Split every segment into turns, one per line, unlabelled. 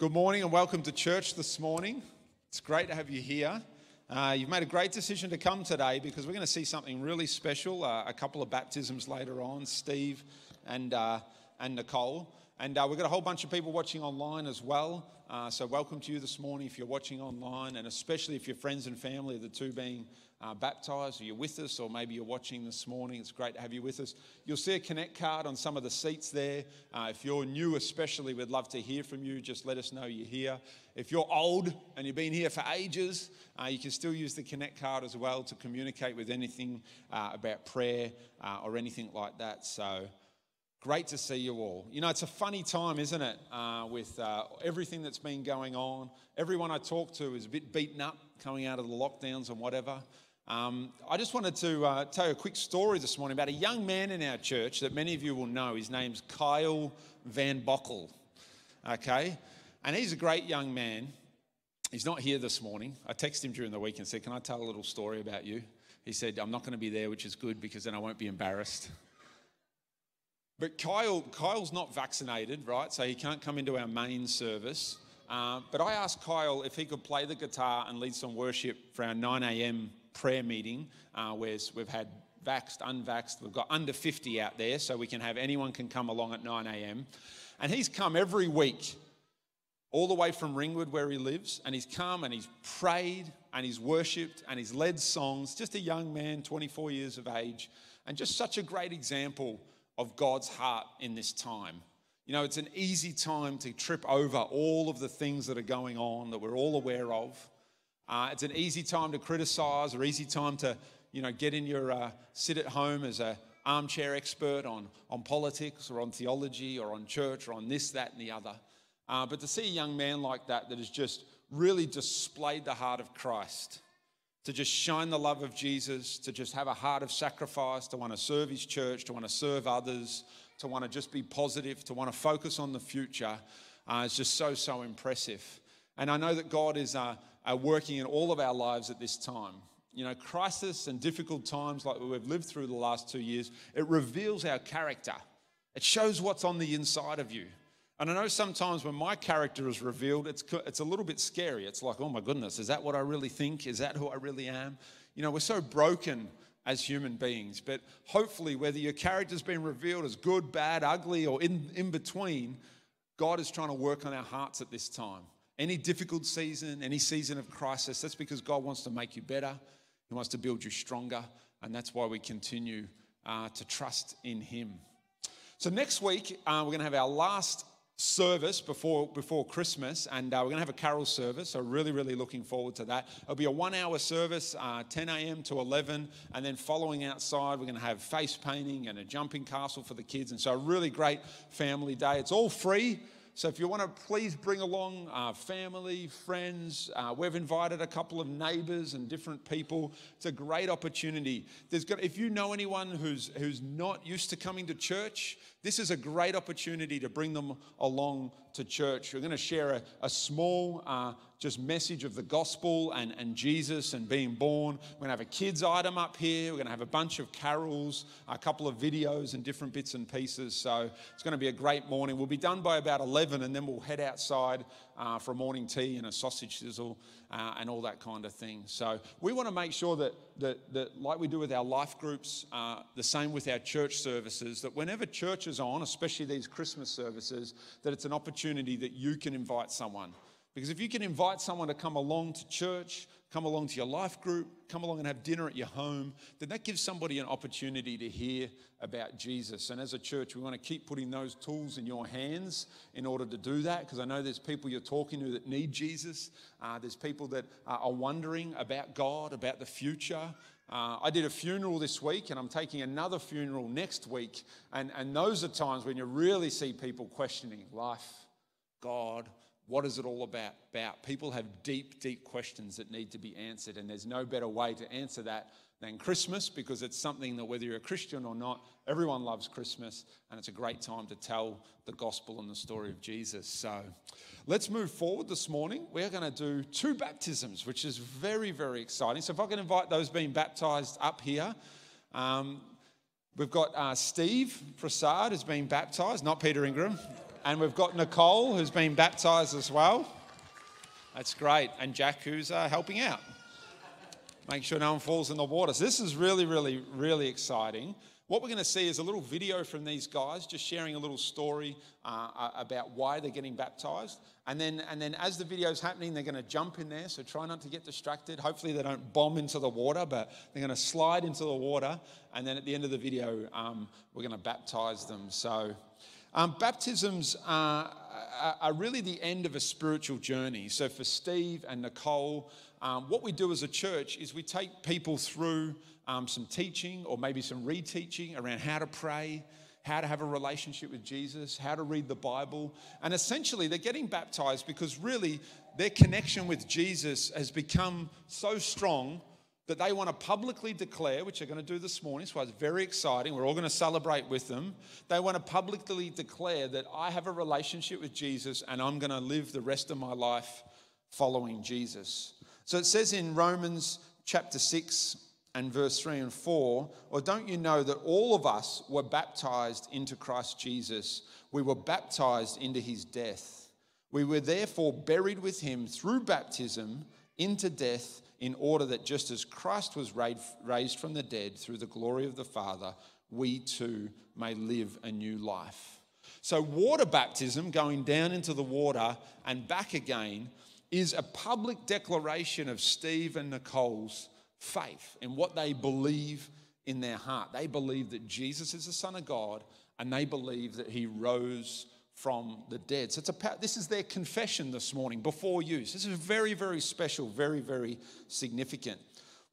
Good morning and welcome to church this morning. It's great to have you here. Uh, you've made a great decision to come today because we're going to see something really special. Uh, a couple of baptisms later on, Steve and, uh, and Nicole. And uh, we've got a whole bunch of people watching online as well. Uh, so, welcome to you this morning if you're watching online, and especially if your friends and family the two being uh, baptized, or you're with us, or maybe you're watching this morning. It's great to have you with us. You'll see a connect card on some of the seats there. Uh, if you're new, especially, we'd love to hear from you. Just let us know you're here. If you're old and you've been here for ages, uh, you can still use the connect card as well to communicate with anything uh, about prayer uh, or anything like that. So, Great to see you all. You know, it's a funny time, isn't it, uh, with uh, everything that's been going on. Everyone I talk to is a bit beaten up coming out of the lockdowns and whatever. Um, I just wanted to uh, tell you a quick story this morning about a young man in our church that many of you will know. His name's Kyle Van Bockel. Okay? And he's a great young man. He's not here this morning. I texted him during the week and said, Can I tell a little story about you? He said, I'm not going to be there, which is good because then I won't be embarrassed. But Kyle, Kyle's not vaccinated, right? So he can't come into our main service. Uh, but I asked Kyle if he could play the guitar and lead some worship for our 9 a.m prayer meeting uh, where we've had vaxxed, unvaxxed, we've got under 50 out there, so we can have anyone can come along at 9 a.m. And he's come every week, all the way from Ringwood where he lives, and he's come and he's prayed and he's worshipped and he's led songs. Just a young man, 24 years of age, and just such a great example of God's heart in this time. You know, it's an easy time to trip over all of the things that are going on that we're all aware of. Uh, it's an easy time to criticize or easy time to, you know, get in your, uh, sit at home as a armchair expert on, on politics or on theology or on church or on this, that, and the other. Uh, but to see a young man like that that has just really displayed the heart of Christ, to just shine the love of Jesus, to just have a heart of sacrifice, to want to serve his church, to want to serve others, to want to just be positive, to want to focus on the future, uh, is just so, so impressive. And I know that God is uh, are working in all of our lives at this time. You know, crisis and difficult times like we've lived through the last two years, it reveals our character. It shows what's on the inside of you. And I know sometimes when my character is revealed, it's, it's a little bit scary. It's like, oh my goodness, is that what I really think? Is that who I really am? You know, we're so broken as human beings. But hopefully, whether your character's been revealed as good, bad, ugly, or in, in between, God is trying to work on our hearts at this time. Any difficult season, any season of crisis, that's because God wants to make you better. He wants to build you stronger. And that's why we continue uh, to trust in Him. So, next week, uh, we're going to have our last service before, before Christmas, and uh, we're going to have a carol service. So, really, really looking forward to that. It'll be a one hour service, uh, 10 a.m. to 11, and then following outside, we're going to have face painting and a jumping castle for the kids. And so, a really great family day. It's all free. So if you want to please bring along uh, family, friends, uh, we've invited a couple of neighbors and different people. It's a great opportunity. There's got, if you know anyone who's, who's not used to coming to church, this is a great opportunity to bring them along to church. We're going to share a, a small uh, just message of the gospel and, and Jesus and being born. We're going to have a kids item up here. We're going to have a bunch of carols, a couple of videos and different bits and pieces. So it's going to be a great morning. We'll be done by about 11 and then we'll head outside uh, for a morning tea and a sausage sizzle uh, and all that kind of thing. So we want to make sure that, that, that like we do with our life groups, uh, the same with our church services, that whenever church is on, especially these Christmas services, that it's an opportunity that you can invite someone. Because if you can invite someone to come along to church, come along to your life group, come along and have dinner at your home, then that gives somebody an opportunity to hear about Jesus. And as a church, we want to keep putting those tools in your hands in order to do that, because I know there's people you're talking to that need Jesus. Uh, there's people that are wondering about God, about the future. Uh, I did a funeral this week, and I'm taking another funeral next week. And, and those are times when you really see people questioning life, God, what is it all about? about? People have deep, deep questions that need to be answered, and there's no better way to answer that than Christmas because it's something that whether you're a Christian or not, everyone loves Christmas, and it's a great time to tell the gospel and the story of Jesus. So let's move forward this morning. We're going to do two baptisms, which is very, very exciting. So if I can invite those being baptized up here. Um, we've got uh, Steve Prasad has been baptized, not Peter Ingram. And we've got Nicole, who's been baptized as well. That's great. And Jack, who's uh, helping out. Make sure no one falls in the water. So, this is really, really, really exciting. What we're going to see is a little video from these guys just sharing a little story uh, about why they're getting baptized. And then, and then as the video's happening, they're going to jump in there. So try not to get distracted. Hopefully, they don't bomb into the water, but they're going to slide into the water. And then at the end of the video, um, we're going to baptize them. So um, baptisms are, are, really the end of a spiritual journey. So for Steve and Nicole, um, what we do as a church is we take people through um, some teaching or maybe some reteaching around how to pray, how to have a relationship with Jesus, how to read the Bible. And essentially, they're getting baptized because really their connection with Jesus has become so strong that they want to publicly declare, which they're going to do this morning, so it's very exciting. We're all going to celebrate with them. They want to publicly declare that I have a relationship with Jesus and I'm going to live the rest of my life following Jesus. So it says in Romans chapter 6 and verse 3 and 4, or don't you know that all of us were baptized into Christ Jesus? We were baptized into his death. We were therefore buried with him through baptism into death in order that just as Christ was raised from the dead through the glory of the Father, we too may live a new life. So, water baptism, going down into the water and back again, is a public declaration of Steve and Nicole's faith and what they believe in their heart. They believe that Jesus is the Son of God and they believe that He rose from the dead. So it's a, this is their confession this morning before use. This is very, very special, very, very significant.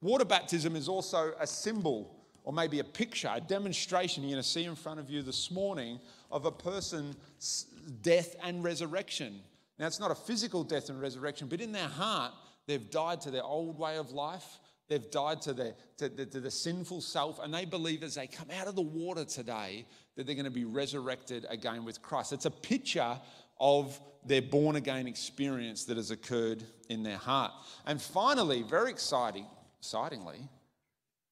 Water baptism is also a symbol or maybe a picture, a demonstration you're going to see in front of you this morning of a person's death and resurrection. Now, it's not a physical death and resurrection, but in their heart, they've died to their old way of life. They've died to, their, to, the, to the sinful self, and they believe as they come out of the water today that they're going to be resurrected again with Christ. It's a picture of their born again experience that has occurred in their heart. And finally, very exciting, excitingly,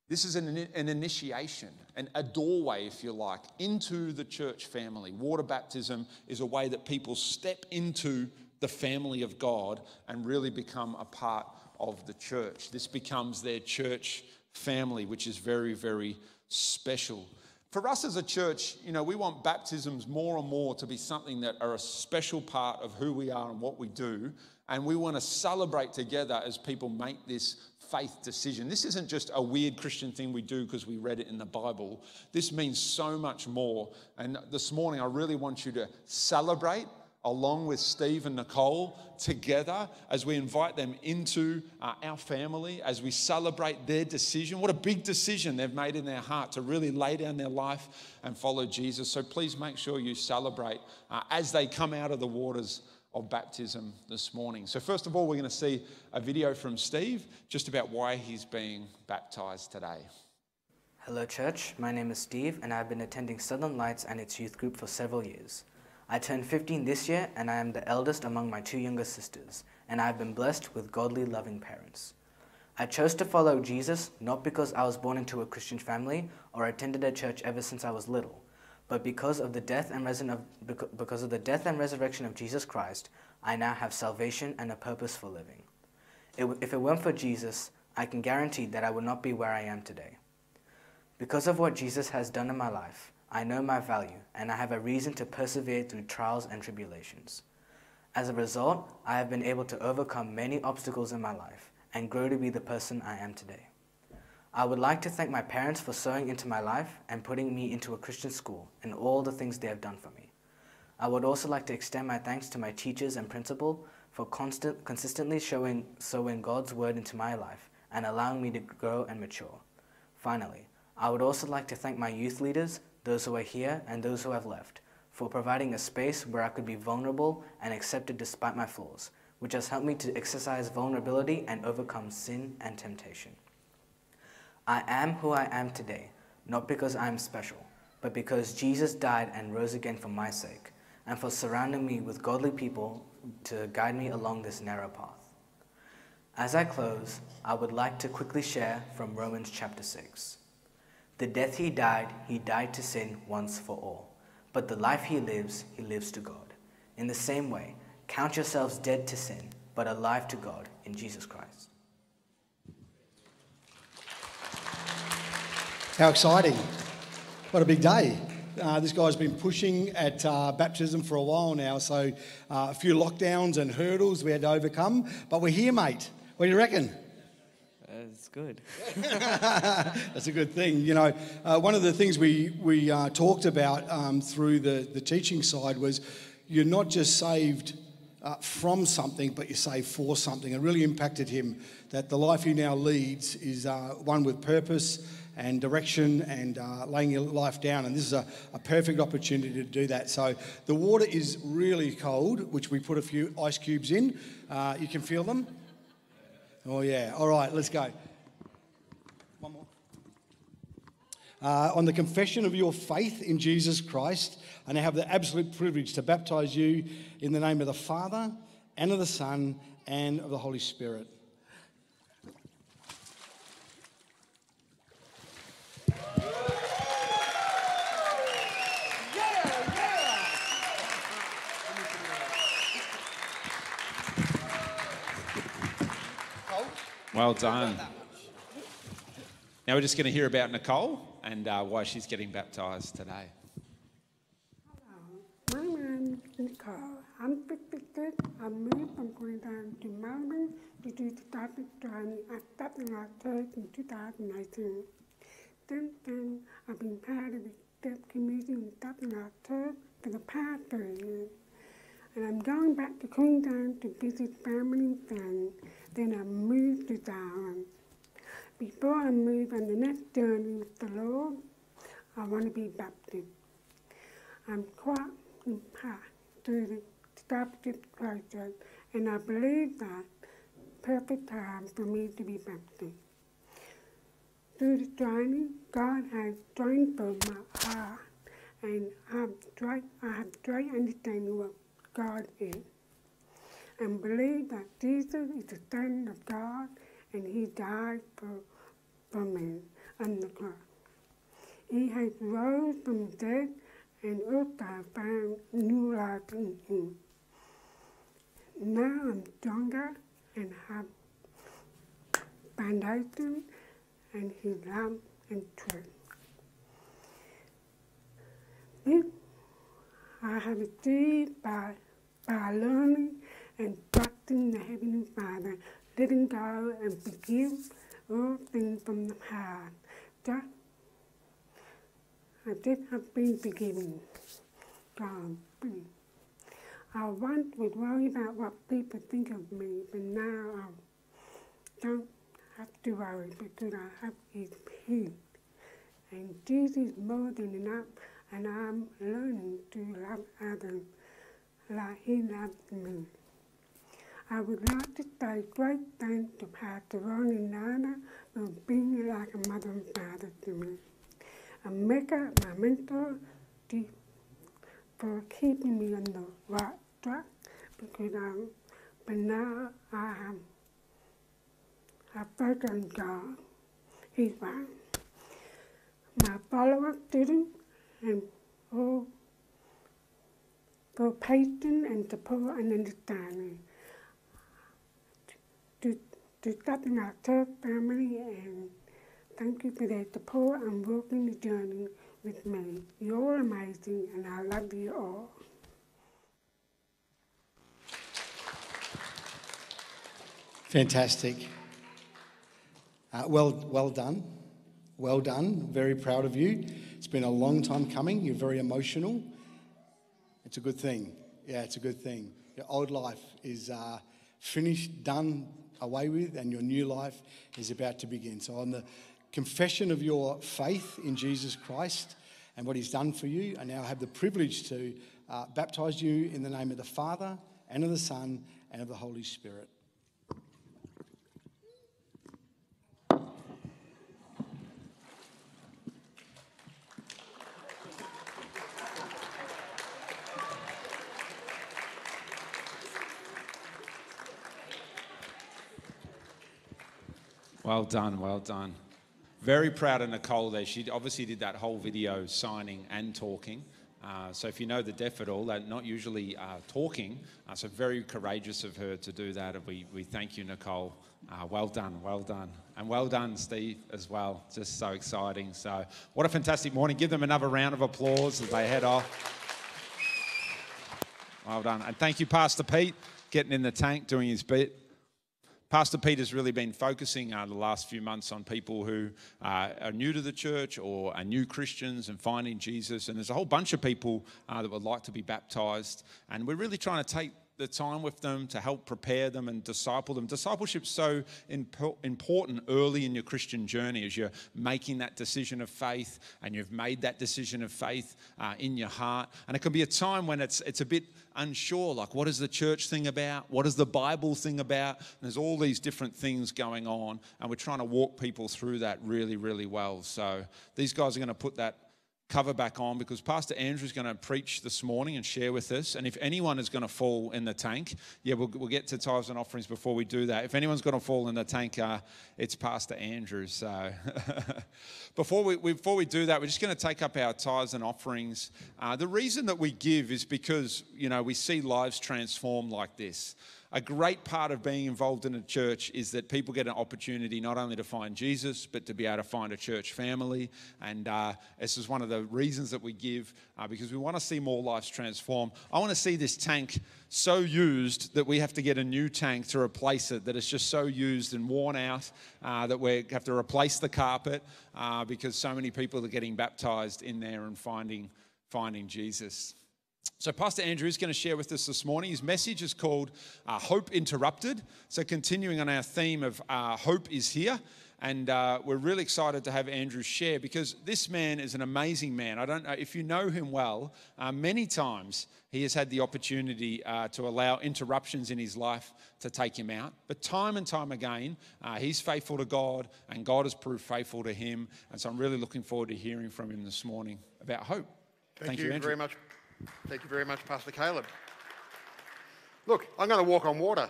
this is an, an initiation, an, a doorway, if you like, into the church family. Water baptism is a way that people step into the family of God and really become a part of the church. This becomes their church family, which is very, very special for us as a church, you know, we want baptisms more and more to be something that are a special part of who we are and what we do. And we want to celebrate together as people make this faith decision. This isn't just a weird Christian thing we do because we read it in the Bible. This means so much more. And this morning, I really want you to celebrate along with Steve and Nicole together as we invite them into uh, our family, as we celebrate their decision. What a big decision they've made in their heart to really lay down their life and follow Jesus. So please make sure you celebrate uh, as they come out of the waters of baptism this morning. So, first of all, we're going to see a video from Steve just about why he's being baptized today.
Hello, church. My name is Steve, and I've been attending Southern Lights and its youth group for several years. I turned 15 this year, and I am the eldest among my two younger sisters, and I have been blessed with godly, loving parents. I chose to follow Jesus not because I was born into a Christian family or attended a church ever since I was little, but because of the death and of, because of the death and resurrection of Jesus Christ, I now have salvation and a purpose for living. if it weren't for Jesus, I can guarantee that I would not be where I am today. Because of what Jesus has done in my life, I know my value, and I have a reason to persevere through trials and tribulations. As a result, I have been able to overcome many obstacles in my life and grow to be the person I am today. I would like to thank my parents for sowing into my life and putting me into a Christian school and all the things they have done for me. I would also like to extend my thanks to my teachers and principal for constant, consistently showing, sowing God's word into my life and allowing me to grow and mature. Finally, I would also like to thank my youth leaders those who are here and those who have left, for providing a space where I could be vulnerable and accepted despite my flaws, which has helped me to exercise vulnerability and overcome sin and temptation. I am who I am today, not because I am special, but because Jesus died and rose again for my sake, and for surrounding me with godly people to guide me along this narrow path. As I close, I would like to quickly share from Romans chapter 6. The death he died, he died to sin once for all. But the life he lives, he lives to God. In the same way, count yourselves dead to sin, but alive to God in Jesus Christ.
How exciting! What a big day. Uh, this guy's been pushing at uh, baptism for a while now, so uh, a few lockdowns and hurdles we had to overcome. But we're here, mate. What do you reckon?
It's good.
That's a good thing. You know, uh, one of the things we, we uh, talked about um, through the, the teaching side was you're not just saved uh, from something, but you're saved for something. It really impacted him that the life he now leads is uh, one with purpose and direction and uh, laying your life down. And this is a, a perfect opportunity to do that. So the water is really cold, which we put a few ice cubes in. Uh, you can feel them. Oh, yeah. All right, let's go. One more. Uh, on the confession of your faith in Jesus Christ, and I have the absolute privilege to baptize you in the name of the Father, and of the Son, and of the Holy Spirit.
Well done. Now we're just going to hear about Nicole and uh, why she's getting baptised today.
My name is Nicole. I'm 56. I moved from Queensland to Melbourne to do the Stafford training at Stafford Church in 2018. Since then, I've been part of the step committee in Stafford Church for the past three years. And I'm going back to Queensland to visit family and friends. Then I moved to Darwin. Before I move on the next journey with the Lord, I want to be baptized. I'm quite impacted through the discipleship process, and I believe that perfect time for me to be baptized. Through the training, God has transformed my heart, and I have great, I have great understanding what God is, and believe that Jesus is the Son of God, and He died for, for me on the cross. He has rose from the dead and also found new life in him. Now I'm stronger and have foundation and his love and truth. This I have achieved by, by learning and trusting the Heavenly Father, letting go and forgive all things from the past. Just I did have been forgiven. God. I once would worry about what people think of me, but now I don't have to worry because I have His peace. And Jesus is more than enough, and I'm learning to love others like He loves me. I would like to say great thanks to Pastor Ron and Nana for being like a mother and father to me. And Mecca, my mentor, to, for keeping me on the right track because I'm, but now I am, I focus on God. He's fine. My follower student and all for patience and support and understanding. To, to in our church family and Thank you for their support and walking the journey with me. You're amazing and I love you all.
Fantastic. Uh, well, well done. Well done. Very proud of you. It's been a long time coming. You're very emotional. It's a good thing. Yeah, it's a good thing. Your old life is uh, finished, done, away with, and your new life is about to begin. So, on the confession of your faith in Jesus Christ and what He's done for you, I now have the privilege to uh, baptize you in the name of the Father and of the Son and of the Holy Spirit.
Well done, well done. Very proud of Nicole there. She obviously did that whole video signing and talking. Uh, so if you know the deaf at all, they're not usually uh, talking. Uh, so very courageous of her to do that. And we, we thank you, Nicole. Uh, well done, well done. And well done, Steve, as well. Just so exciting. So what a fantastic morning. Give them another round of applause as they head off. Well done. And thank you, Pastor Pete, getting in the tank, doing his bit. Pastor Peter's really been focusing uh, the last few months on people who uh, are new to the church or are new Christians and finding Jesus. And there's a whole bunch of people uh, that would like to be baptized. And we're really trying to take the time with them to help prepare them and disciple them. Discipleship's so impo- important early in your Christian journey as you're making that decision of faith and you've made that decision of faith uh, in your heart. And it can be a time when it's, it's a bit unsure like, what is the church thing about? What is the Bible thing about? And there's all these different things going on, and we're trying to walk people through that really, really well. So these guys are going to put that cover back on because Pastor Andrew's going to preach this morning and share with us. And if anyone is going to fall in the tank, yeah, we'll, we'll get to tithes and offerings before we do that. If anyone's going to fall in the tank, uh, it's Pastor Andrew. So before, we, before we do that, we're just going to take up our tithes and offerings. Uh, the reason that we give is because, you know, we see lives transformed like this a great part of being involved in a church is that people get an opportunity not only to find Jesus, but to be able to find a church family. And uh, this is one of the reasons that we give uh, because we want to see more lives transformed. I want to see this tank so used that we have to get a new tank to replace it, that it's just so used and worn out uh, that we have to replace the carpet uh, because so many people are getting baptized in there and finding, finding Jesus. So, Pastor Andrew is going to share with us this morning. His message is called uh, Hope Interrupted. So, continuing on our theme of uh, Hope is Here. And uh, we're really excited to have Andrew share because this man is an amazing man. I don't know if you know him well, uh, many times he has had the opportunity uh, to allow interruptions in his life to take him out. But time and time again, uh, he's faithful to God and God has proved faithful to him. And so, I'm really looking forward to hearing from him this morning about hope.
Thank,
Thank
you,
you,
very much. Thank you very much, Pastor Caleb. Look, I'm going to walk on water.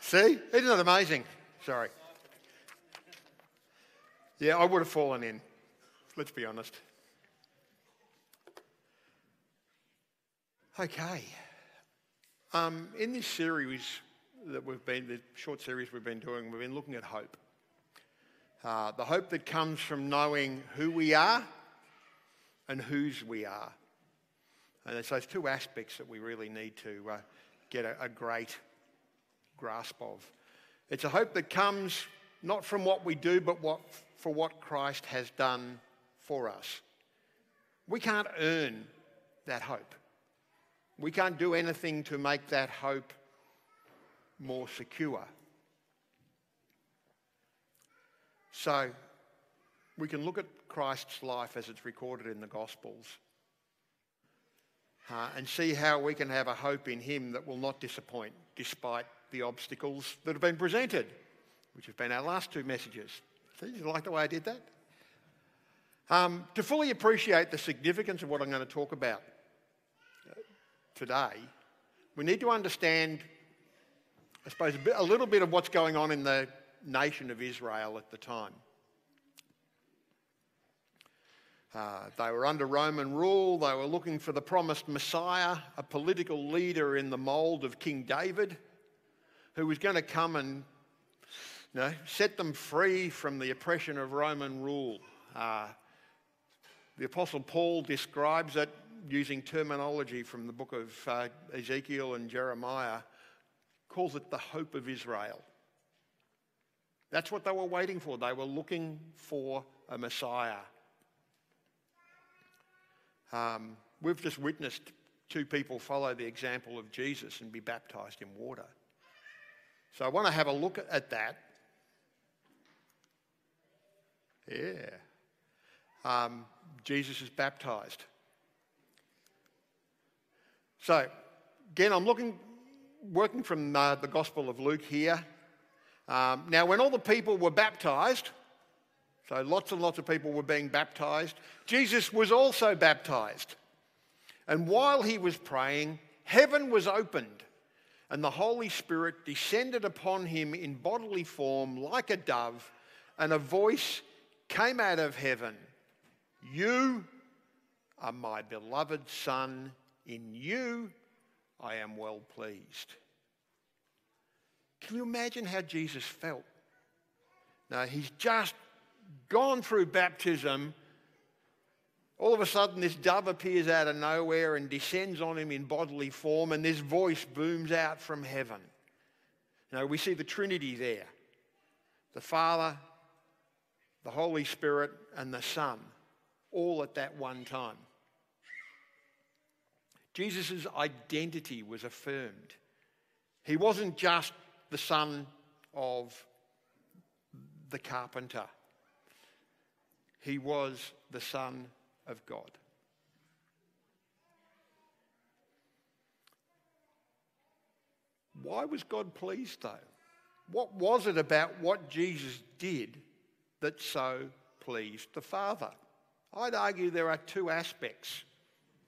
See? Isn't that amazing? Sorry. Yeah, I would have fallen in. Let's be honest. Okay. Um, in this series that we've been, the short series we've been doing, we've been looking at hope. Uh, the hope that comes from knowing who we are and whose we are. And it's those two aspects that we really need to uh, get a, a great grasp of. It's a hope that comes not from what we do, but what, for what Christ has done for us. We can't earn that hope. We can't do anything to make that hope more secure. So we can look at Christ's life as it's recorded in the Gospels uh, and see how we can have a hope in Him that will not disappoint despite the obstacles that have been presented, which have been our last two messages. See, you like the way I did that? Um, to fully appreciate the significance of what I'm going to talk about uh, today, we need to understand, I suppose, a, bit, a little bit of what's going on in the nation of Israel at the time. Uh, they were under Roman rule. They were looking for the promised Messiah, a political leader in the mould of King David, who was going to come and you know, set them free from the oppression of Roman rule. Uh, the Apostle Paul describes it using terminology from the book of uh, Ezekiel and Jeremiah, calls it the hope of Israel. That's what they were waiting for. They were looking for a Messiah. Um, we've just witnessed two people follow the example of Jesus and be baptized in water. So I want to have a look at that. Yeah. Um, Jesus is baptized. So, again, I'm looking, working from uh, the Gospel of Luke here. Um, now, when all the people were baptized, so lots and lots of people were being baptized, Jesus was also baptized. And while he was praying, heaven was opened, and the Holy Spirit descended upon him in bodily form like a dove, and a voice came out of heaven You are my beloved Son. In you I am well pleased. Can you imagine how Jesus felt? Now, he's just gone through baptism. All of a sudden, this dove appears out of nowhere and descends on him in bodily form, and this voice booms out from heaven. Now, we see the Trinity there the Father, the Holy Spirit, and the Son, all at that one time. Jesus' identity was affirmed. He wasn't just the son of the carpenter, he was the Son of God. Why was God pleased though? What was it about what Jesus did that so pleased the Father? I'd argue there are two aspects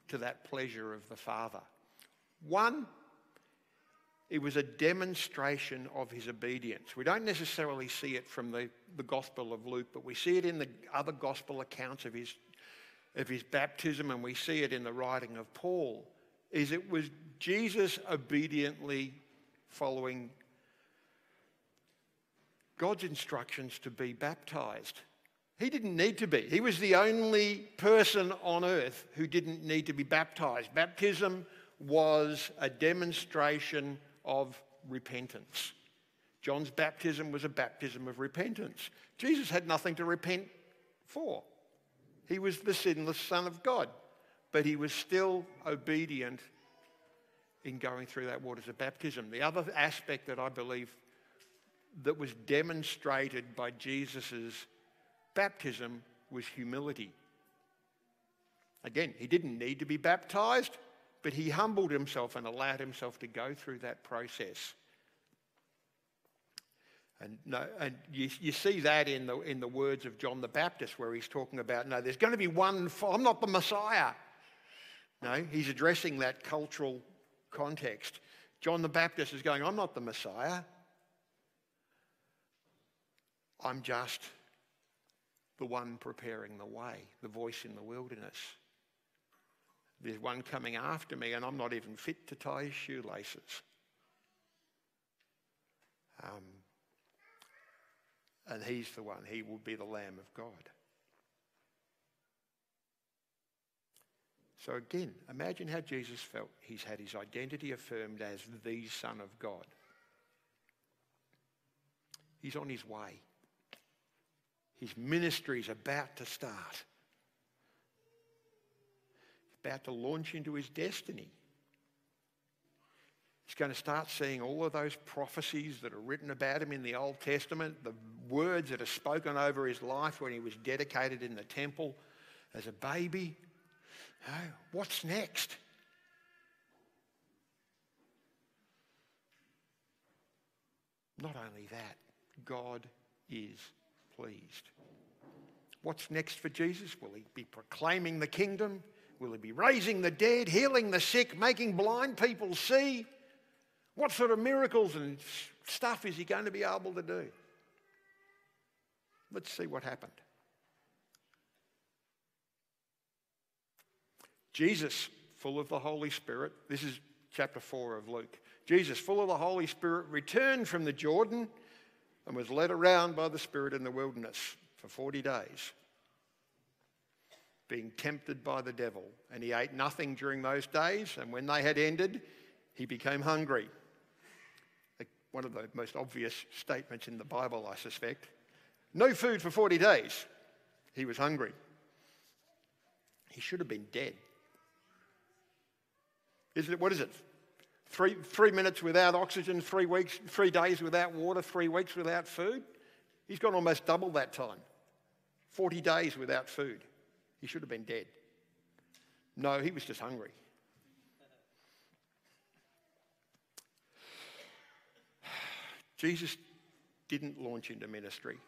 to that pleasure of the Father. One, it was a demonstration of his obedience. We don't necessarily see it from the, the Gospel of Luke, but we see it in the other Gospel accounts of his, of his baptism, and we see it in the writing of Paul. Is it was Jesus obediently following God's instructions to be baptized. He didn't need to be. He was the only person on earth who didn't need to be baptized. Baptism was a demonstration of repentance. John's baptism was a baptism of repentance. Jesus had nothing to repent for. He was the sinless Son of God, but he was still obedient in going through that waters of baptism. The other aspect that I believe that was demonstrated by Jesus' baptism was humility. Again, he didn't need to be baptized, but he humbled himself and allowed himself to go through that process. And, no, and you, you see that in the, in the words of John the Baptist, where he's talking about, no, there's going to be one, I'm not the Messiah. No, he's addressing that cultural context. John the Baptist is going, I'm not the Messiah. I'm just the one preparing the way, the voice in the wilderness. There's one coming after me, and I'm not even fit to tie his shoelaces. Um, and he's the one, he will be the Lamb of God. So again, imagine how Jesus felt. He's had his identity affirmed as the Son of God. He's on his way. His ministry is about to start. About to launch into his destiny. He's going to start seeing all of those prophecies that are written about him in the Old Testament, the words that are spoken over his life when he was dedicated in the temple as a baby. What's next? Not only that, God is pleased. What's next for Jesus? Will he be proclaiming the kingdom? Will he be raising the dead, healing the sick, making blind people see? What sort of miracles and stuff is he going to be able to do? Let's see what happened. Jesus, full of the Holy Spirit, this is chapter 4 of Luke. Jesus, full of the Holy Spirit, returned from the Jordan and was led around by the Spirit in the wilderness for 40 days, being tempted by the devil. And he ate nothing during those days, and when they had ended, he became hungry. One of the most obvious statements in the Bible, I suspect. No food for 40 days. He was hungry. He should have been dead. Is it, what is it? Three, three minutes without oxygen, three weeks, three days without water, three weeks without food. He's gone almost double that time. 40 days without food. He should have been dead. No, he was just hungry. Jesus didn't launch into ministry.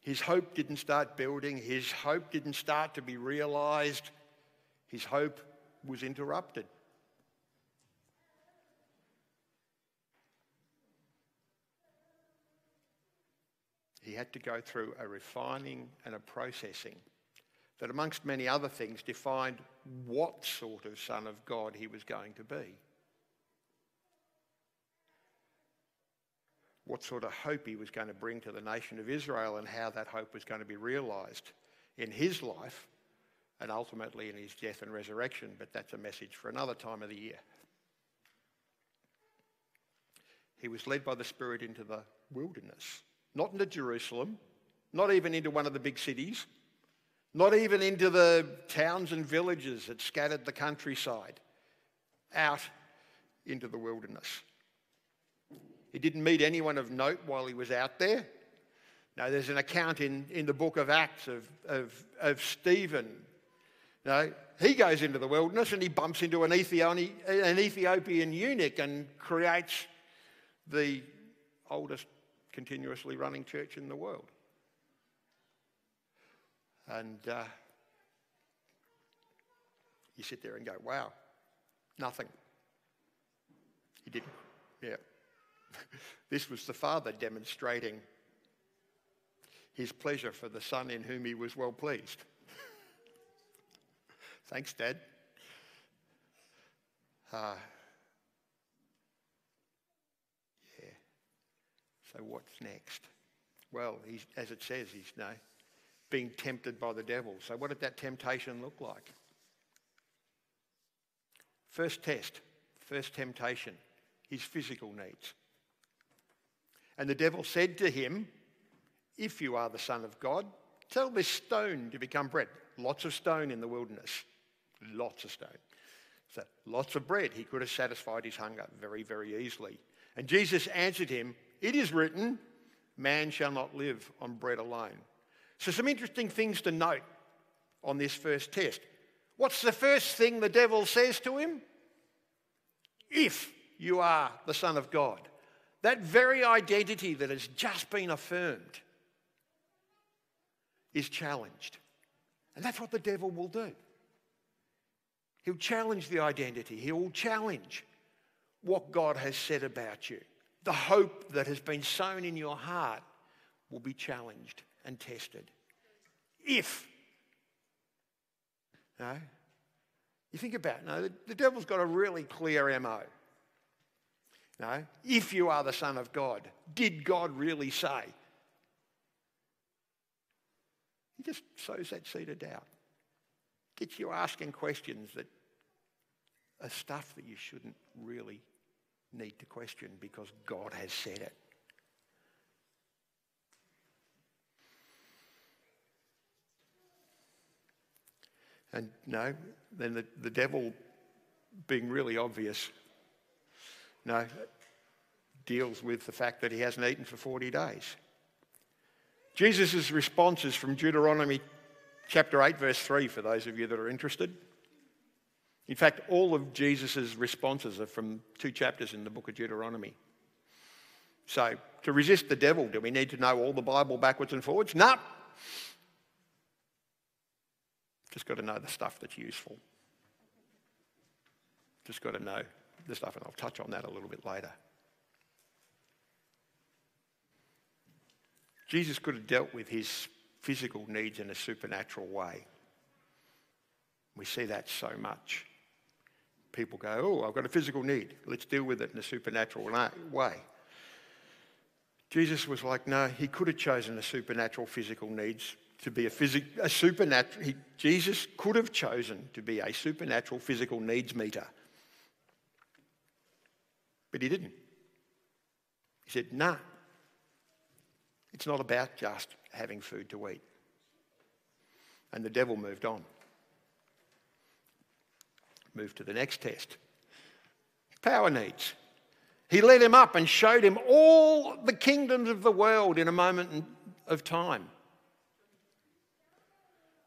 His hope didn't start building. His hope didn't start to be realized. His hope was interrupted. He had to go through a refining and a processing that, amongst many other things, defined what sort of Son of God he was going to be. What sort of hope he was going to bring to the nation of Israel and how that hope was going to be realised in his life and ultimately in his death and resurrection. But that's a message for another time of the year. He was led by the Spirit into the wilderness, not into Jerusalem, not even into one of the big cities, not even into the towns and villages that scattered the countryside, out into the wilderness. He didn't meet anyone of note while he was out there. Now, there's an account in, in the book of Acts of, of, of Stephen. You he goes into the wilderness and he bumps into an an Ethiopian eunuch and creates the oldest continuously running church in the world. And uh, you sit there and go, wow, nothing. He didn't. Yeah. this was the Father demonstrating his pleasure for the Son in whom he was well pleased. Thanks, Dad. Uh, So what's next? Well, as it says, he's no being tempted by the devil. So, what did that temptation look like? First test, first temptation, his physical needs. And the devil said to him, If you are the Son of God, tell this stone to become bread. Lots of stone in the wilderness. Lots of stone. So, lots of bread. He could have satisfied his hunger very, very easily. And Jesus answered him, It is written, Man shall not live on bread alone, so, some interesting things to note on this first test. What's the first thing the devil says to him? If you are the Son of God. That very identity that has just been affirmed is challenged. And that's what the devil will do. He'll challenge the identity, he will challenge what God has said about you. The hope that has been sown in your heart will be challenged and tested. If. No? You think about it. No, the, the devil's got a really clear MO. No? If you are the Son of God, did God really say? He just sows that seed of doubt. Gets you asking questions that are stuff that you shouldn't really need to question because God has said it. And no, then the, the devil, being really obvious, no, deals with the fact that he hasn't eaten for 40 days. Jesus' response is from Deuteronomy chapter 8, verse 3, for those of you that are interested. In fact, all of Jesus' responses are from two chapters in the book of Deuteronomy. So, to resist the devil, do we need to know all the Bible backwards and forwards? No. Just got to know the stuff that's useful. Just got to know the stuff, and I'll touch on that a little bit later. Jesus could have dealt with his physical needs in a supernatural way. We see that so much. People go, Oh, I've got a physical need. Let's deal with it in a supernatural way. Jesus was like, No, he could have chosen the supernatural physical needs to be a, physic, a supernatural, he, Jesus could have chosen to be a supernatural physical needs meter. But he didn't. He said, nah, it's not about just having food to eat. And the devil moved on. Moved to the next test power needs. He led him up and showed him all the kingdoms of the world in a moment of time.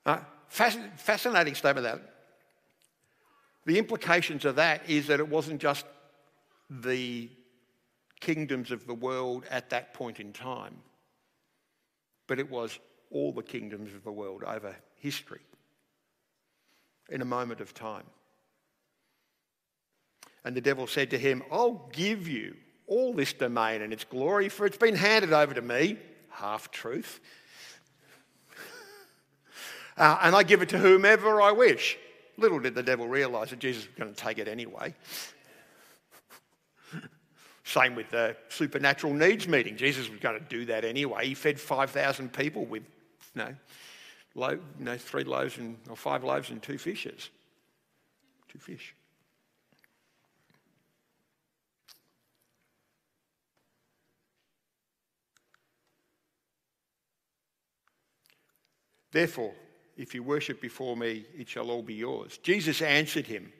Uh, fascinating statement that. The implications of that is that it wasn't just the kingdoms of the world at that point in time, but it was all the kingdoms of the world over history in a moment of time. And the devil said to him, I'll give you all this domain and its glory, for it's been handed over to me. half truth. Uh, and I give it to whomever I wish. Little did the devil realize that Jesus was going to take it anyway. Same with the supernatural needs meeting. Jesus was going to do that anyway. He fed 5,000 people with, you know, low, you know, three loaves and, or five loaves and two fishes. Two fish. Therefore, if you worship before me, it shall all be yours. Jesus answered him,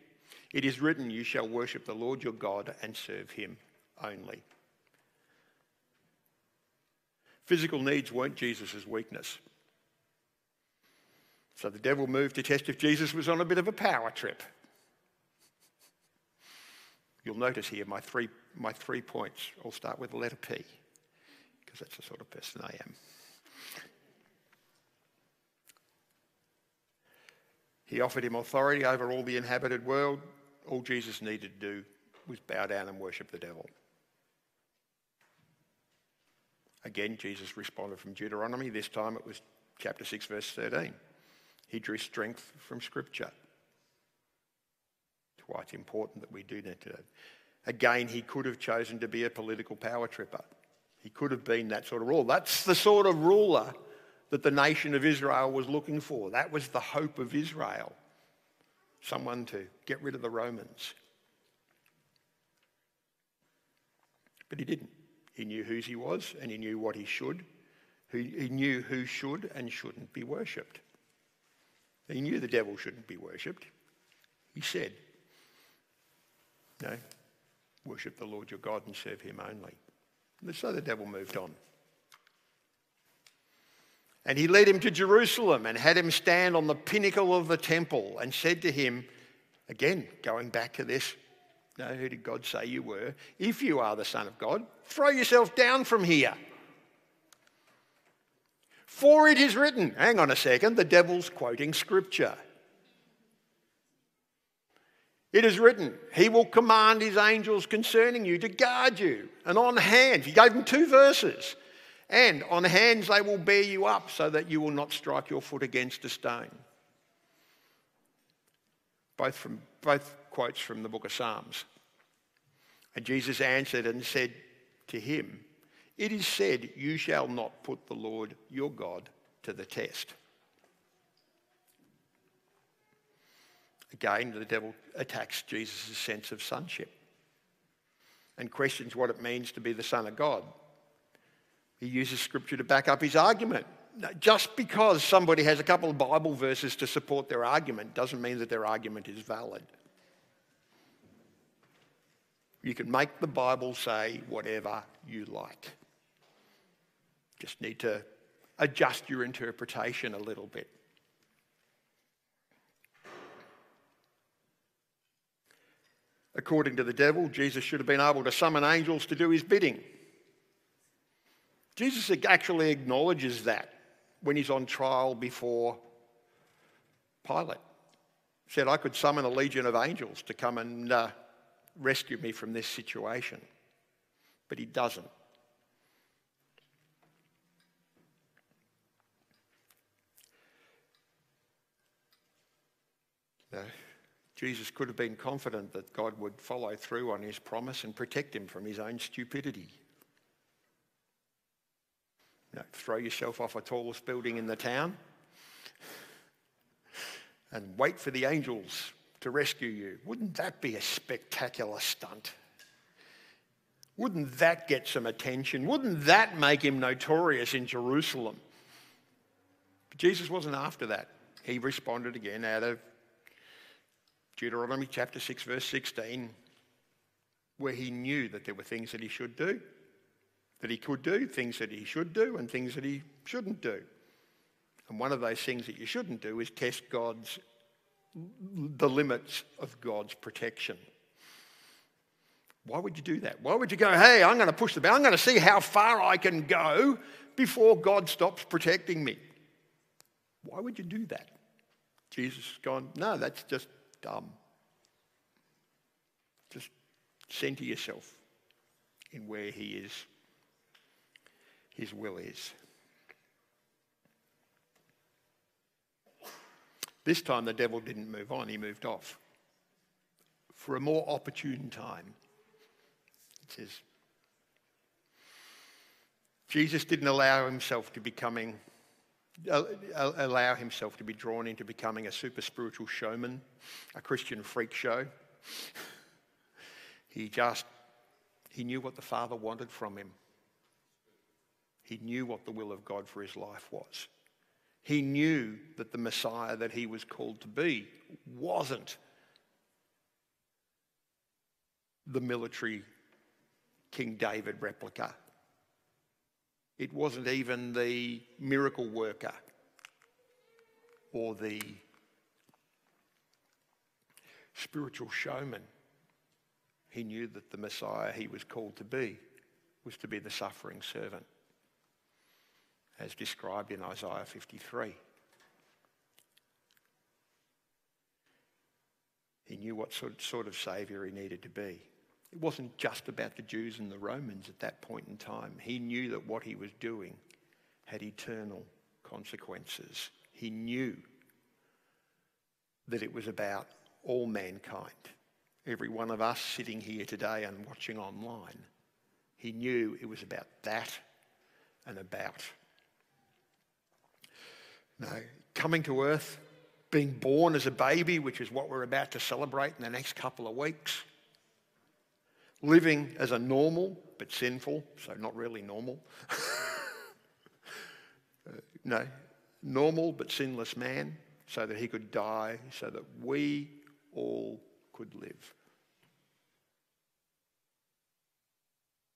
It is written, You shall worship the Lord your God and serve him only. Physical needs weren't Jesus' weakness. So the devil moved to test if Jesus was on a bit of a power trip. You'll notice here my three, my three points all start with the letter P, because that's the sort of person I am. He offered him authority over all the inhabited world. All Jesus needed to do was bow down and worship the devil. Again, Jesus responded from Deuteronomy. This time it was chapter 6, verse 13. He drew strength from Scripture. It's why it's important that we do that today. Again, he could have chosen to be a political power tripper. He could have been that sort of ruler. That's the sort of ruler that the nation of Israel was looking for. That was the hope of Israel. Someone to get rid of the Romans. But he didn't. He knew whose he was and he knew what he should. He knew who should and shouldn't be worshipped. He knew the devil shouldn't be worshipped. He said, No, worship the Lord your God and serve him only. So the devil moved on. And he led him to Jerusalem and had him stand on the pinnacle of the temple and said to him, again, going back to this, no, who did God say you were? If you are the Son of God, throw yourself down from here. For it is written, hang on a second, the devil's quoting scripture. It is written, He will command His angels concerning you to guard you. And on hand, He gave them two verses. And on hands they will bear you up so that you will not strike your foot against a stone. Both, from, both quotes from the book of Psalms. And Jesus answered and said to him, It is said, You shall not put the Lord your God to the test. Again, the devil attacks Jesus' sense of sonship and questions what it means to be the Son of God. He uses scripture to back up his argument. Just because somebody has a couple of Bible verses to support their argument doesn't mean that their argument is valid. You can make the Bible say whatever you like. Just need to adjust your interpretation a little bit. According to the devil, Jesus should have been able to summon angels to do his bidding. Jesus actually acknowledges that when he's on trial before Pilate. He said, I could summon a legion of angels to come and uh, rescue me from this situation. But he doesn't. No. Jesus could have been confident that God would follow through on his promise and protect him from his own stupidity. You know, throw yourself off a tallest building in the town and wait for the angels to rescue you. Wouldn't that be a spectacular stunt? Wouldn't that get some attention? Wouldn't that make him notorious in Jerusalem? But Jesus wasn't after that. He responded again out of Deuteronomy chapter 6, verse 16, where he knew that there were things that he should do that he could do, things that he should do, and things that he shouldn't do. And one of those things that you shouldn't do is test God's the limits of God's protection. Why would you do that? Why would you go, hey, I'm going to push the boundary, I'm going to see how far I can go before God stops protecting me? Why would you do that? Jesus has gone, no, that's just dumb. Just center yourself in where He is his will is. This time the devil didn't move on, he moved off. For a more opportune time, it says, Jesus didn't allow himself to becoming allow himself to be drawn into becoming a super spiritual showman, a Christian freak show. he just he knew what the Father wanted from him. He knew what the will of God for his life was. He knew that the Messiah that he was called to be wasn't the military King David replica. It wasn't even the miracle worker or the spiritual showman. He knew that the Messiah he was called to be was to be the suffering servant as described in Isaiah 53. He knew what sort of Saviour he needed to be. It wasn't just about the Jews and the Romans at that point in time. He knew that what he was doing had eternal consequences. He knew that it was about all mankind, every one of us sitting here today and watching online. He knew it was about that and about no, coming to earth, being born as a baby, which is what we're about to celebrate in the next couple of weeks. Living as a normal but sinful, so not really normal. uh, no, normal but sinless man, so that he could die, so that we all could live.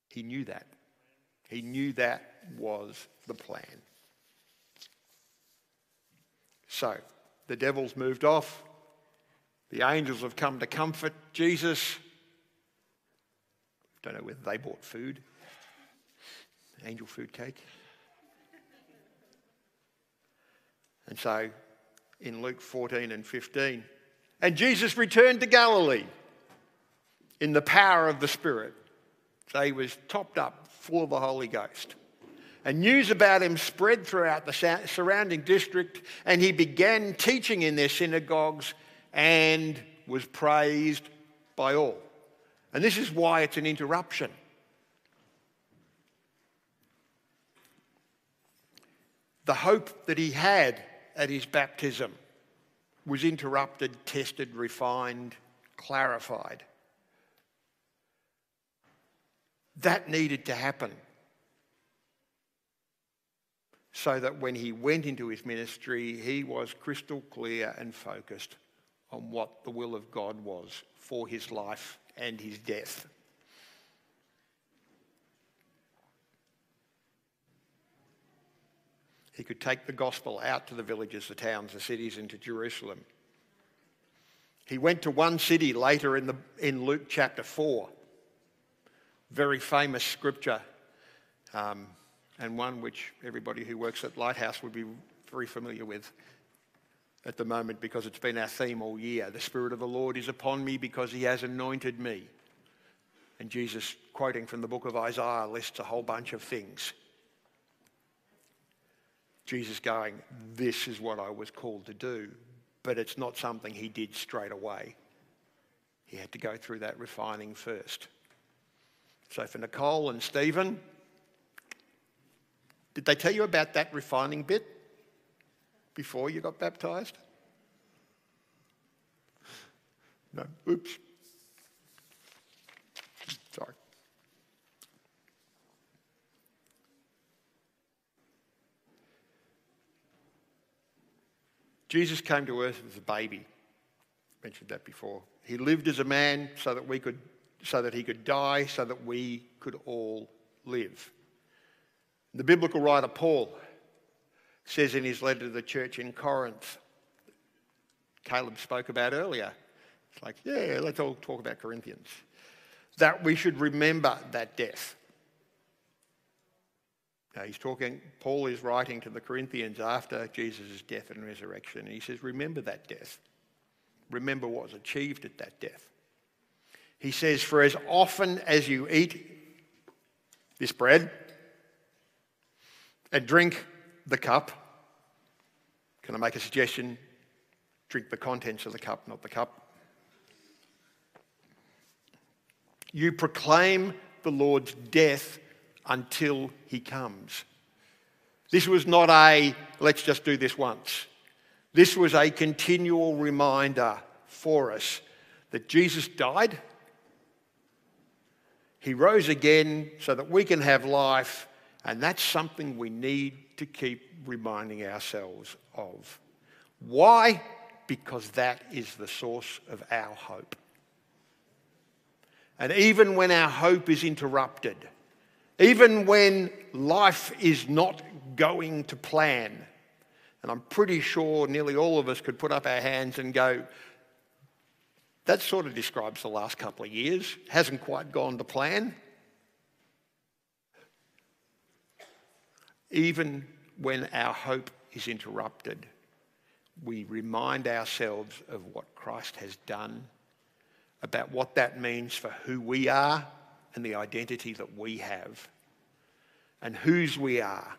He knew that. He knew that was the plan. So the devil's moved off. The angels have come to comfort Jesus. Don't know whether they bought food. Angel food cake. And so in Luke 14 and 15, and Jesus returned to Galilee in the power of the Spirit. So he was topped up, full of the Holy Ghost and news about him spread throughout the surrounding district, and he began teaching in their synagogues and was praised by all. And this is why it's an interruption. The hope that he had at his baptism was interrupted, tested, refined, clarified. That needed to happen so that when he went into his ministry, he was crystal clear and focused on what the will of God was for his life and his death. He could take the gospel out to the villages, the towns, the cities, and to Jerusalem. He went to one city later in, the, in Luke chapter 4. Very famous scripture. Um, and one which everybody who works at Lighthouse would be very familiar with at the moment because it's been our theme all year. The Spirit of the Lord is upon me because he has anointed me. And Jesus, quoting from the book of Isaiah, lists a whole bunch of things. Jesus going, This is what I was called to do. But it's not something he did straight away. He had to go through that refining first. So for Nicole and Stephen, did they tell you about that refining bit before you got baptized? No. Oops. Sorry. Jesus came to earth as a baby. Mentioned that before. He lived as a man so that we could so that he could die so that we could all live. The biblical writer Paul says in his letter to the church in Corinth, Caleb spoke about earlier. It's like, yeah, let's all talk about Corinthians. That we should remember that death. Now he's talking, Paul is writing to the Corinthians after Jesus' death and resurrection. And he says, Remember that death. Remember what was achieved at that death. He says, For as often as you eat this bread and drink the cup. Can I make a suggestion? Drink the contents of the cup, not the cup. You proclaim the Lord's death until he comes. This was not a let's just do this once. This was a continual reminder for us that Jesus died, he rose again so that we can have life, and that's something we need to keep reminding ourselves of. Why? Because that is the source of our hope. And even when our hope is interrupted, even when life is not going to plan, and I'm pretty sure nearly all of us could put up our hands and go, that sort of describes the last couple of years. Hasn't quite gone to plan. Even when our hope is interrupted, we remind ourselves of what Christ has done, about what that means for who we are and the identity that we have, and whose we are,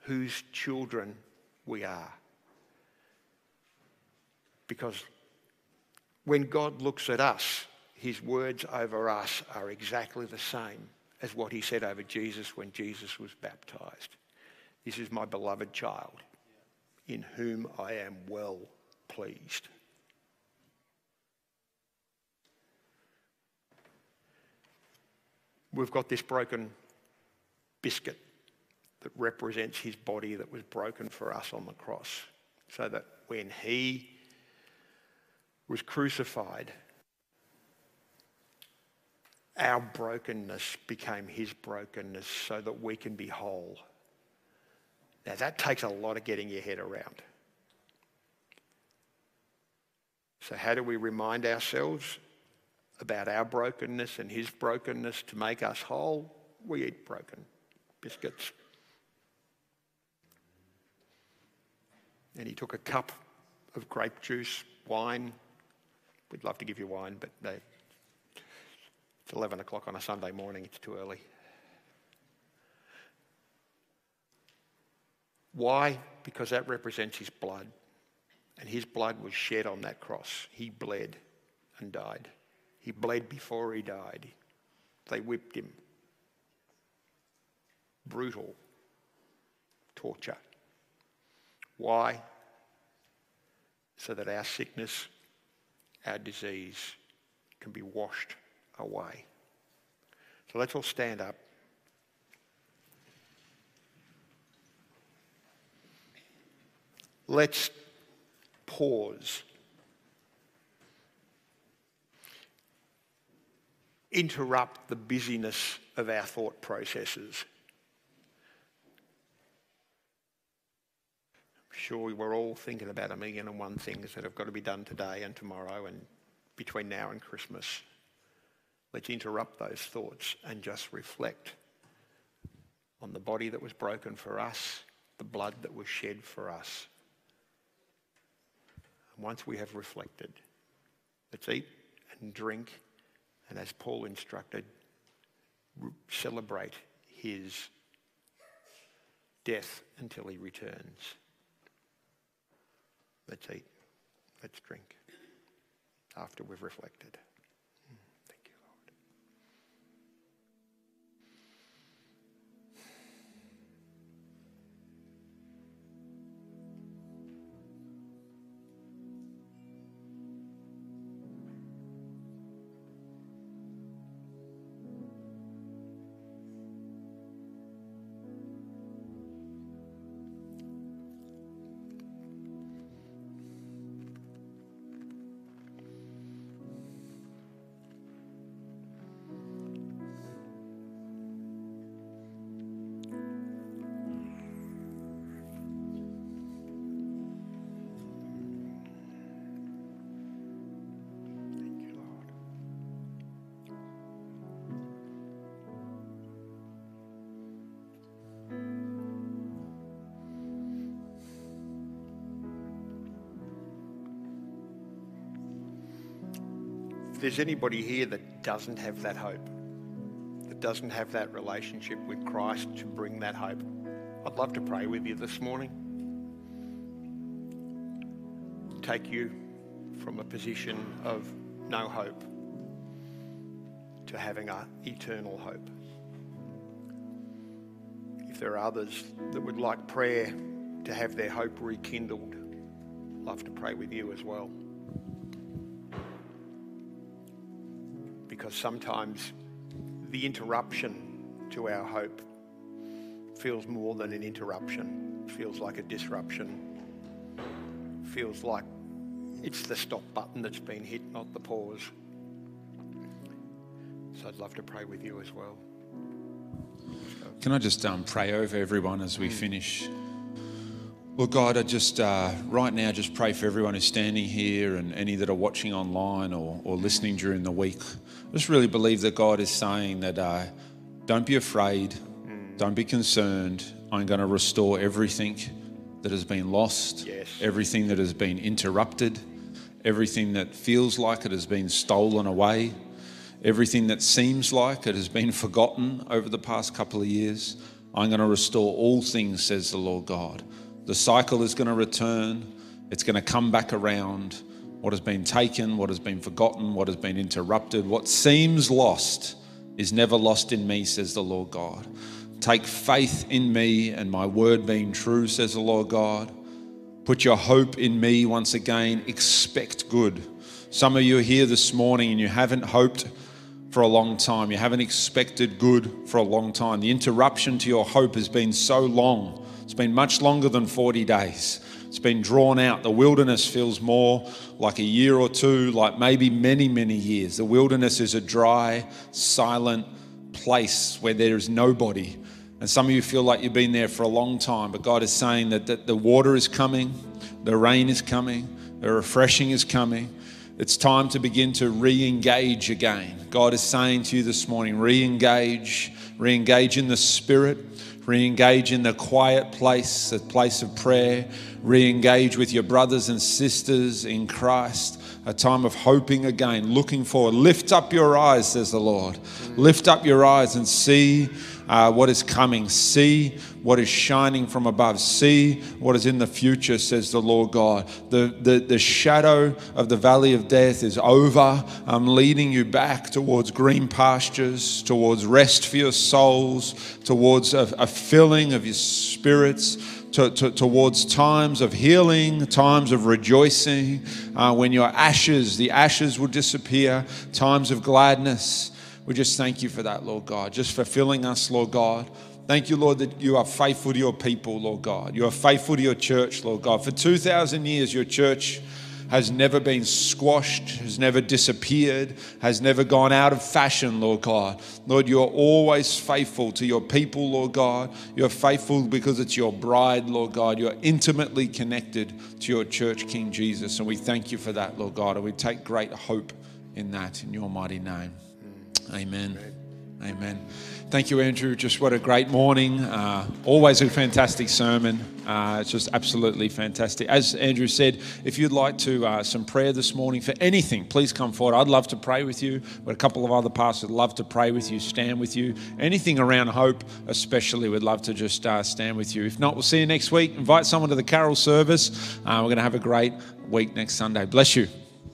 whose children we are. Because when God looks at us, his words over us are exactly the same as what he said over Jesus when Jesus was baptized. This is my beloved child in whom I am well pleased. We've got this broken biscuit that represents his body that was broken for us on the cross, so that when he was crucified, our brokenness became his brokenness so that we can be whole. Now, that takes a lot of getting your head around. So, how do we remind ourselves about our brokenness and his brokenness to make us whole? We eat broken biscuits. And he took a cup of grape juice, wine, We'd love to give you wine, but. It's 11 o'clock on a Sunday morning, it's too early. Why? Because that represents his blood. And his blood was shed on that cross. He bled and died. He bled before he died. They whipped him. Brutal torture. Why? So that our sickness our disease can be washed away. So let's all stand up. Let's pause. Interrupt the busyness of our thought processes I'm sure we're all thinking about a million and one things that have got to be done today and tomorrow and between now and Christmas. Let's interrupt those thoughts and just reflect on the body that was broken for us, the blood that was shed for us. Once we have reflected, let's eat and drink, and as Paul instructed, celebrate his death until he returns. Let's eat. Let's drink after we've reflected. There's anybody here that doesn't have that hope, that doesn't have that relationship with Christ to bring that hope, I'd love to pray with you this morning. Take you from a position of no hope to having an eternal hope. If there are others that would like prayer to have their hope rekindled, love to pray with you as well. Because sometimes the interruption to our hope feels more than an interruption, feels like a disruption, feels like it's the stop button that's been hit, not the pause. So I'd love to pray with you as well.
Can I just um, pray over everyone as we finish? Well, God, I just uh, right now just pray for everyone who's standing here and any that are watching online or, or listening during the week. I just really believe that God is saying that uh, don't be afraid, don't be concerned. I'm going to restore everything that has been lost,
Yes.
everything that has been interrupted, everything that feels like it has been stolen away, everything that seems like it has been forgotten over the past couple of years. I'm going to restore all things, says the Lord God. The cycle is going to return, it's going to come back around. What has been taken, what has been forgotten, what has been interrupted, what seems lost is never lost in me, says the Lord God. Take faith in me and my word being true, says the Lord God. Put your hope in me once again. Expect good. Some of you are here this morning and you haven't hoped for a long time. You haven't expected good for a long time. The interruption to your hope has been so long. It's been much longer than 40 days. It's been drawn out. The wilderness feels more like a year or two, like maybe many, many years. The wilderness is a dry, silent place where there is nobody. And some of you feel like you've been there for a long time, but God is saying that, that the water is coming, the rain is coming, the refreshing is coming. It's time to begin to re engage again. God is saying to you this morning re engage, re engage in the Spirit, re engage in the quiet place, the place of prayer, re engage with your brothers and sisters in Christ. A time of hoping again, looking forward. Lift up your eyes, says the Lord. Lift up your eyes and see uh, what is coming. See what is shining from above. See what is in the future, says the Lord God. The, the, the shadow of the valley of death is over. I'm leading you back towards green pastures, towards rest for your souls, towards a, a filling of your spirits. To, to, towards times of healing, times of rejoicing, uh, when your ashes, the ashes will disappear, times of gladness. We just thank you for that, Lord God, just for filling us, Lord God. Thank you, Lord, that you are faithful to your people, Lord God. You are faithful to your church, Lord God. For 2,000 years, your church has never been squashed, has never disappeared, has never gone out of fashion, Lord God. Lord, you're always faithful to your people, Lord God. You're faithful because it's your bride, Lord God. You're intimately connected to your church, King Jesus. And we thank you for that, Lord God. And we take great hope in that, in your mighty name. Amen. Amen. Thank you, Andrew. Just what a great morning. Uh, always a fantastic sermon. Uh, it's just absolutely fantastic. As Andrew said, if you'd like to uh, some prayer this morning for anything, please come forward. I'd love to pray with you. But a couple of other pastors would love to pray with you, stand with you. Anything around hope, especially, we'd love to just uh, stand with you. If not, we'll see you next week. Invite someone to the carol service. Uh, we're going to have a great week next Sunday. Bless you.